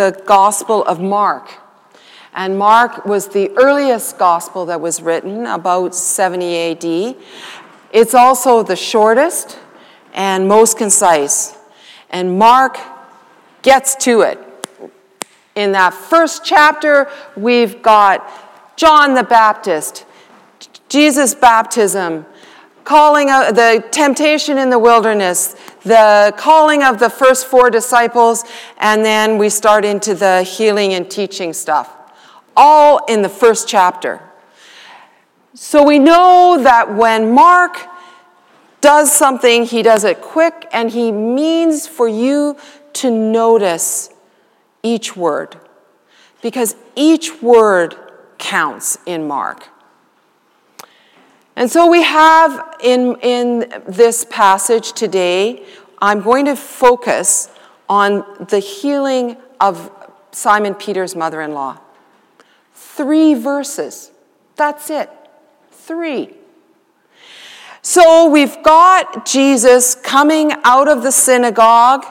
the Gospel of Mark. And Mark was the earliest gospel that was written, about 70 AD. It's also the shortest and most concise. And Mark gets to it. In that first chapter, we've got John the Baptist, Jesus' baptism, calling out the temptation in the wilderness, the calling of the first four disciples, and then we start into the healing and teaching stuff. All in the first chapter. So we know that when Mark does something, he does it quick and he means for you to notice each word because each word counts in Mark. And so we have in, in this passage today, I'm going to focus on the healing of Simon Peter's mother in law. Three verses. That's it. Three. So we've got Jesus coming out of the synagogue.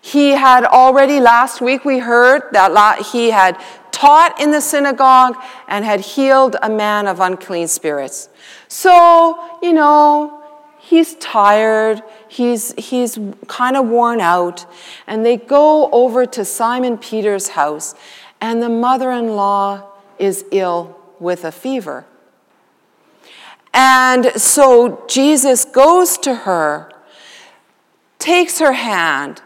He had already, last week we heard that he had taught in the synagogue and had healed a man of unclean spirits. So, you know, he's tired, he's, he's kind of worn out, and they go over to Simon Peter's house, and the mother in law is ill with a fever. And so Jesus goes to her, takes her hand,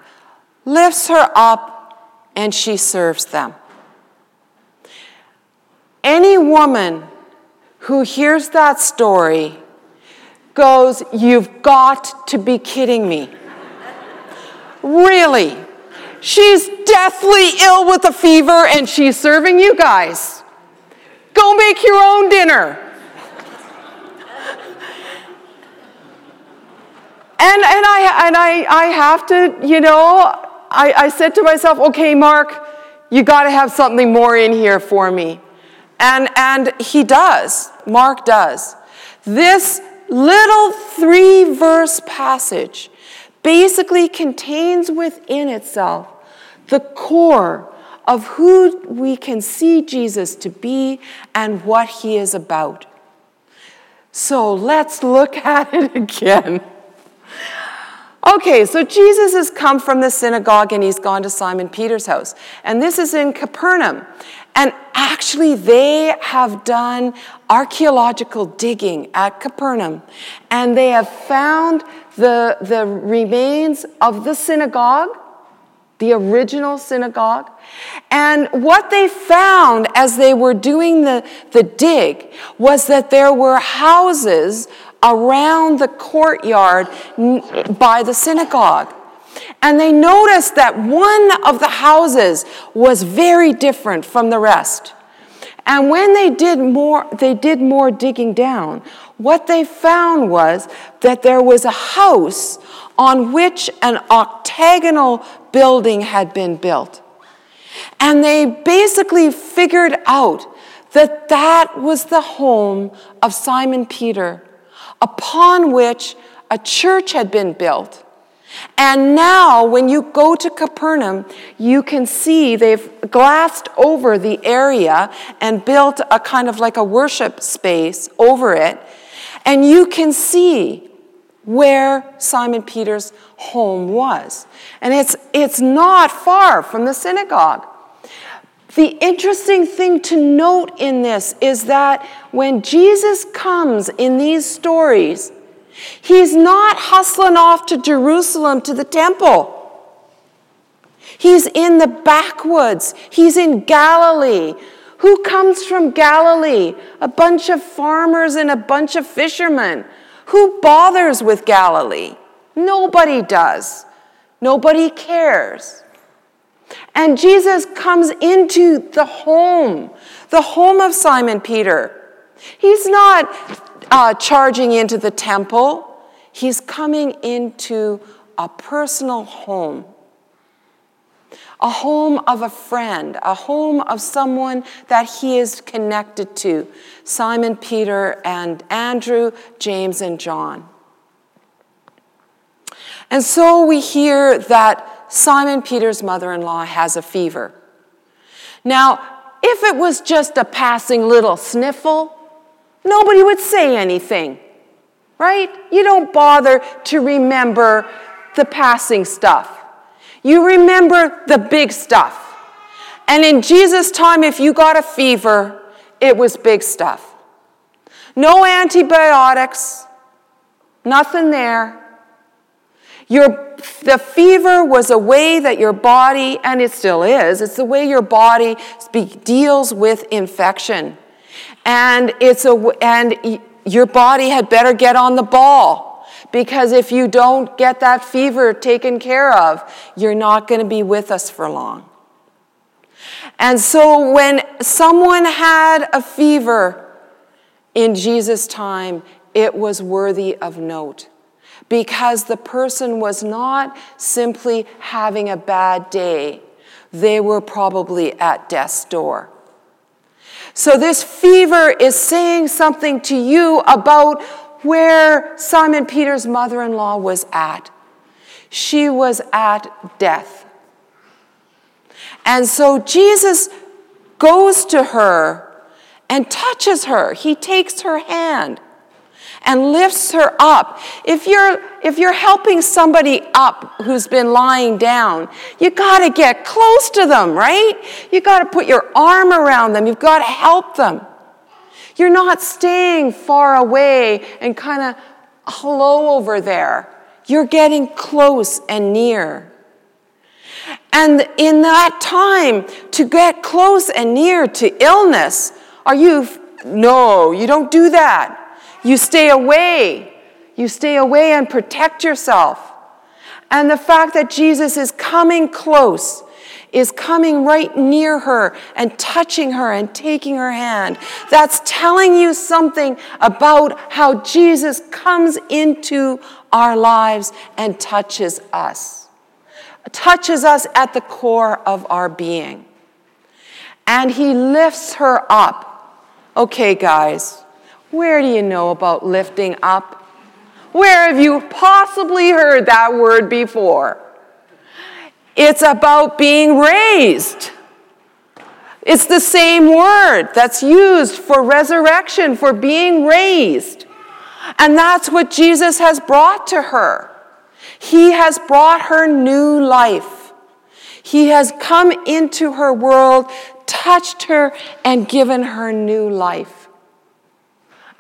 lifts her up, and she serves them. Any woman who hears that story goes, You've got to be kidding me. really? She's deathly ill with a fever and she's serving you guys. Go make your own dinner. and, and, I, and I, I have to, you know, I, I said to myself, okay, Mark, you got to have something more in here for me. And, and he does. Mark does. This little three verse passage basically contains within itself the core of who we can see Jesus to be and what he is about. So let's look at it again. Okay, so Jesus has come from the synagogue and he's gone to Simon Peter's house. And this is in Capernaum. And actually, they have done archaeological digging at Capernaum, and they have found the, the remains of the synagogue, the original synagogue. And what they found as they were doing the, the dig was that there were houses around the courtyard by the synagogue. And they noticed that one of the houses was very different from the rest. And when they did more, they did more digging down, what they found was that there was a house on which an octagonal building had been built. And they basically figured out that that was the home of Simon Peter, upon which a church had been built. And now, when you go to Capernaum, you can see they've glassed over the area and built a kind of like a worship space over it. And you can see where Simon Peter's home was. And it's, it's not far from the synagogue. The interesting thing to note in this is that when Jesus comes in these stories, He's not hustling off to Jerusalem to the temple. He's in the backwoods. He's in Galilee. Who comes from Galilee? A bunch of farmers and a bunch of fishermen. Who bothers with Galilee? Nobody does. Nobody cares. And Jesus comes into the home, the home of Simon Peter. He's not uh, charging into the temple, he's coming into a personal home. A home of a friend, a home of someone that he is connected to Simon Peter and Andrew, James, and John. And so we hear that Simon Peter's mother in law has a fever. Now, if it was just a passing little sniffle, nobody would say anything, right? You don't bother to remember the passing stuff. You remember the big stuff. And in Jesus' time, if you got a fever, it was big stuff. No antibiotics, nothing there. Your, the fever was a way that your body, and it still is, it's the way your body deals with infection. And, it's a, and your body had better get on the ball because if you don't get that fever taken care of, you're not going to be with us for long. And so when someone had a fever in Jesus' time, it was worthy of note because the person was not simply having a bad day, they were probably at death's door. So, this fever is saying something to you about where Simon Peter's mother in law was at. She was at death. And so, Jesus goes to her and touches her. He takes her hand and lifts her up. If you're, if you're helping somebody up who's been lying down, you got to get close to them, right? You got to put your arm around them. You've got to help them. You're not staying far away and kind of hello over there. You're getting close and near. And in that time, to get close and near to illness, are you, no, you don't do that. You stay away. You stay away and protect yourself. And the fact that Jesus is coming close, is coming right near her and touching her and taking her hand, that's telling you something about how Jesus comes into our lives and touches us. Touches us at the core of our being. And he lifts her up. Okay, guys, where do you know about lifting up? Where have you possibly heard that word before? It's about being raised. It's the same word that's used for resurrection, for being raised. And that's what Jesus has brought to her. He has brought her new life. He has come into her world, touched her, and given her new life.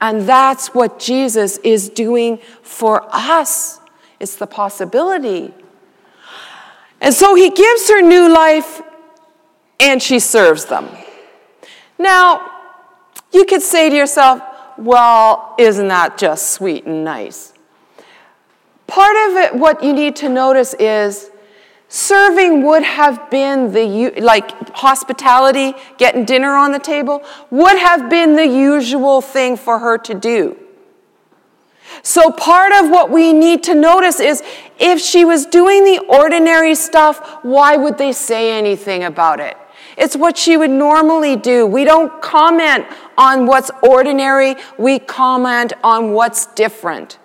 And that's what Jesus is doing for us. It's the possibility. And so he gives her new life and she serves them. Now, you could say to yourself, well, isn't that just sweet and nice? Part of it, what you need to notice is Serving would have been the, like hospitality, getting dinner on the table, would have been the usual thing for her to do. So, part of what we need to notice is if she was doing the ordinary stuff, why would they say anything about it? It's what she would normally do. We don't comment on what's ordinary, we comment on what's different.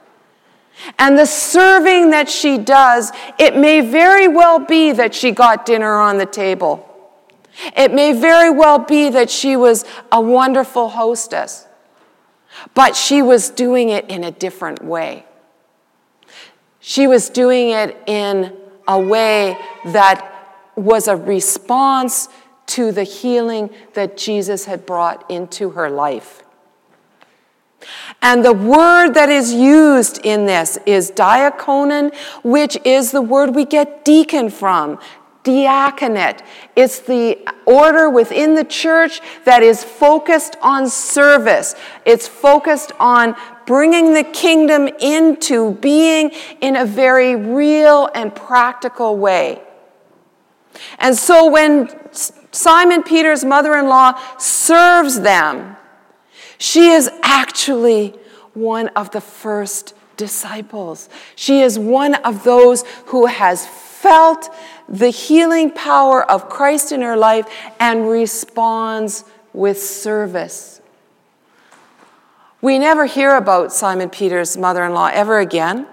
And the serving that she does, it may very well be that she got dinner on the table. It may very well be that she was a wonderful hostess, but she was doing it in a different way. She was doing it in a way that was a response to the healing that Jesus had brought into her life. And the word that is used in this is diaconon, which is the word we get deacon from. Diaconate. It's the order within the church that is focused on service. It's focused on bringing the kingdom into being in a very real and practical way. And so when Simon Peter's mother in law serves them, she is actually one of the first disciples. She is one of those who has felt the healing power of Christ in her life and responds with service. We never hear about Simon Peter's mother in law ever again,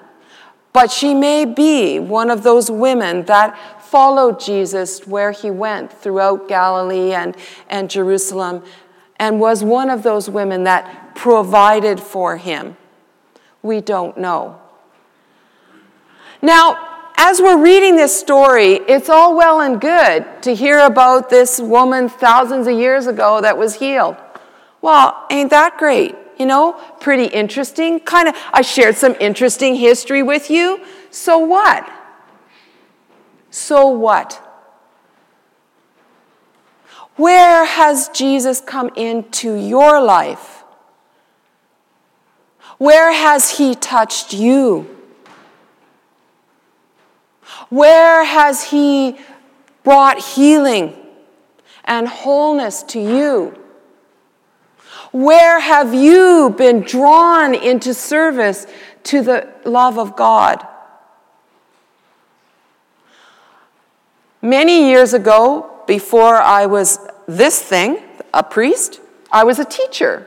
but she may be one of those women that followed Jesus where he went throughout Galilee and, and Jerusalem and was one of those women that provided for him? We don't know. Now, as we're reading this story, it's all well and good to hear about this woman thousands of years ago that was healed. Well, ain't that great? You know, pretty interesting. Kind of, I shared some interesting history with you. So what? So what? Where has Jesus come into your life? Where has he touched you? Where has He brought healing and wholeness to you? Where have you been drawn into service to the love of God? Many years ago, before I was this thing, a priest, I was a teacher.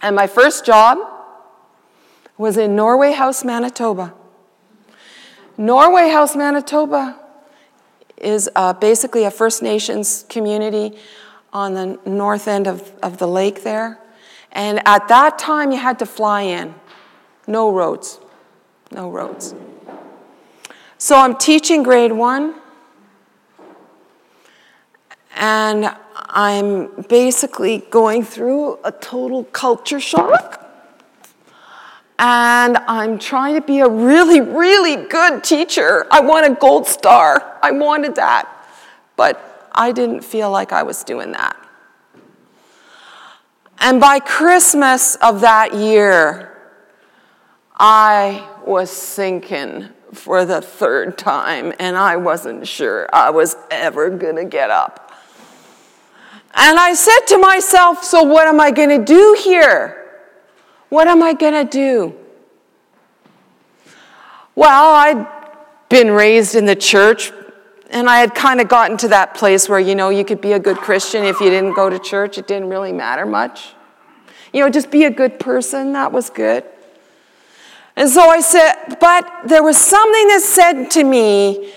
And my first job was in Norway House, Manitoba. Norway House, Manitoba is uh, basically a First Nations community on the north end of, of the lake there. And at that time, you had to fly in. No roads. No roads. So I'm teaching grade one, and I'm basically going through a total culture shock and I'm trying to be a really, really good teacher. I want a gold star. I wanted that. But I didn't feel like I was doing that. And by Christmas of that year, I was sinking for the third time, and I wasn't sure I was ever to get up. And I said to myself, So, what am I going to do here? What am I going to do? Well, I'd been raised in the church, and I had kind of gotten to that place where, you know, you could be a good Christian if you didn't go to church. It didn't really matter much. You know, just be a good person. That was good. And so I said, but there was something that said to me,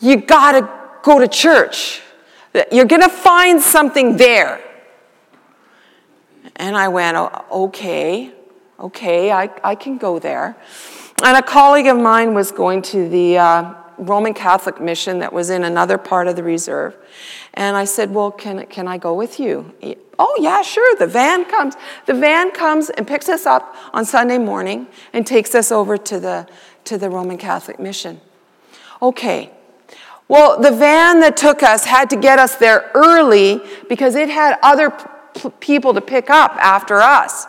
you got to go to church. You're going to find something there. And I went, oh, okay okay, I, I can go there. And a colleague of mine was going to the uh, Roman Catholic mission that was in another part of the reserve. And I said, Well, can, can I go with you? Oh, yeah, sure. The van comes. The van comes and picks us up on Sunday morning and takes us over to the, to the Roman Catholic mission. Okay. Well, the van that took us had to get us there early because it had other p- people to pick up after us.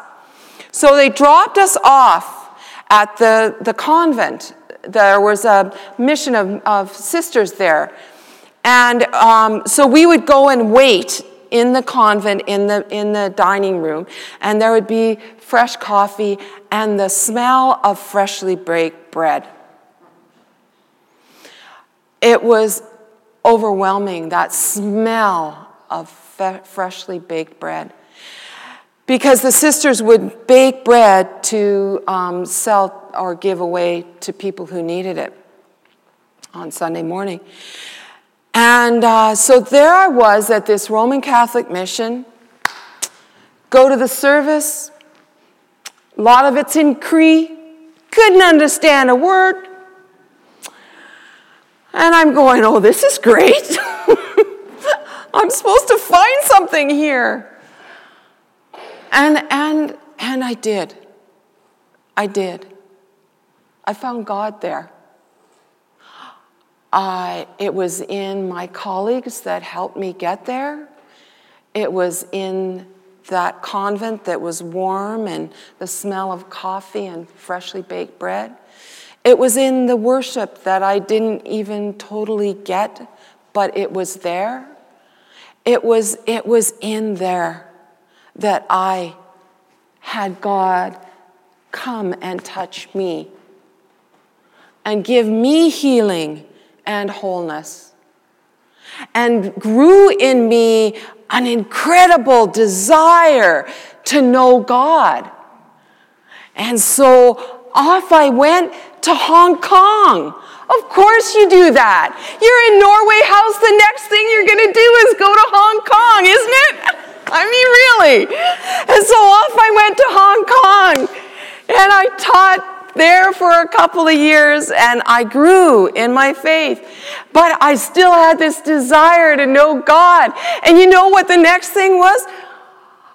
So they dropped us off at the, the convent. There was a mission of, of sisters there. And um, so we would go and wait in the convent, in the, in the dining room, and there would be fresh coffee and the smell of freshly baked bread. It was overwhelming, that smell of fe- freshly baked bread because the sisters would bake bread to um, sell or give away to people who needed it on Sunday morning. And uh, so there I was at this Roman Catholic mission, go to the service, a lot of it's in Cree, couldn't understand a word. And I'm going, oh, this is great. I'm supposed to find something here. And, and, and I did. I did. I found God there. I, it was in my colleagues that helped me get there. It was in that convent that was warm and the smell of coffee and freshly baked bread. It was in the worship that I didn't even totally get, but it was there. It was, it was in there that I had God come and touch me and give me healing and wholeness, and grew in me an incredible desire to know God. And so off I went to Hong Kong. Of course you do that. You're in Norway House. The next thing you're going to do is go to Hong Kong, isn't it? I mean, really. And so off I went to Hong Kong and I taught there for a couple of years and I grew in my faith. But I still had this desire to know God. And you know what the next thing was?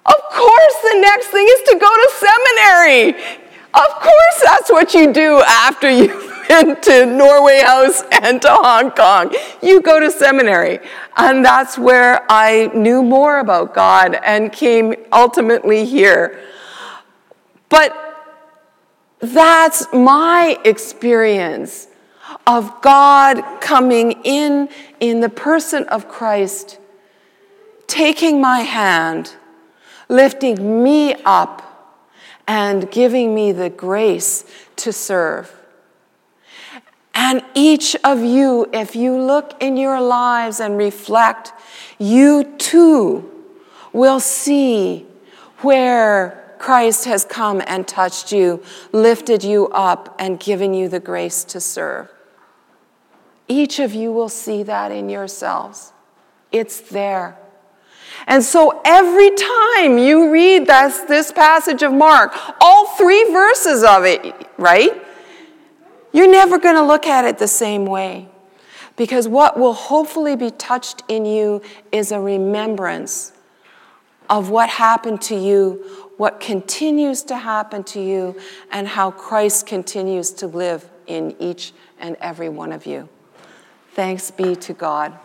Of course, the next thing is to go to seminary. Of course, that's what you do after you've been to Norway House and to Hong Kong. You go to seminary. And that's where I knew more about God and came ultimately here. But that's my experience of God coming in in the person of Christ, taking my hand, lifting me up, and giving me the grace to serve. And each of you, if you look in your lives and reflect, you too will see where Christ has come and touched you, lifted you up, and given you the grace to serve. Each of you will see that in yourselves. It's there. And so every time you read this, this passage of Mark, all three verses of it, right? You're never going to look at it the same way. Because what will hopefully be touched in you is a remembrance of what happened to you, what continues to happen to you, and how Christ continues to live in each and every one of you. Thanks be to God.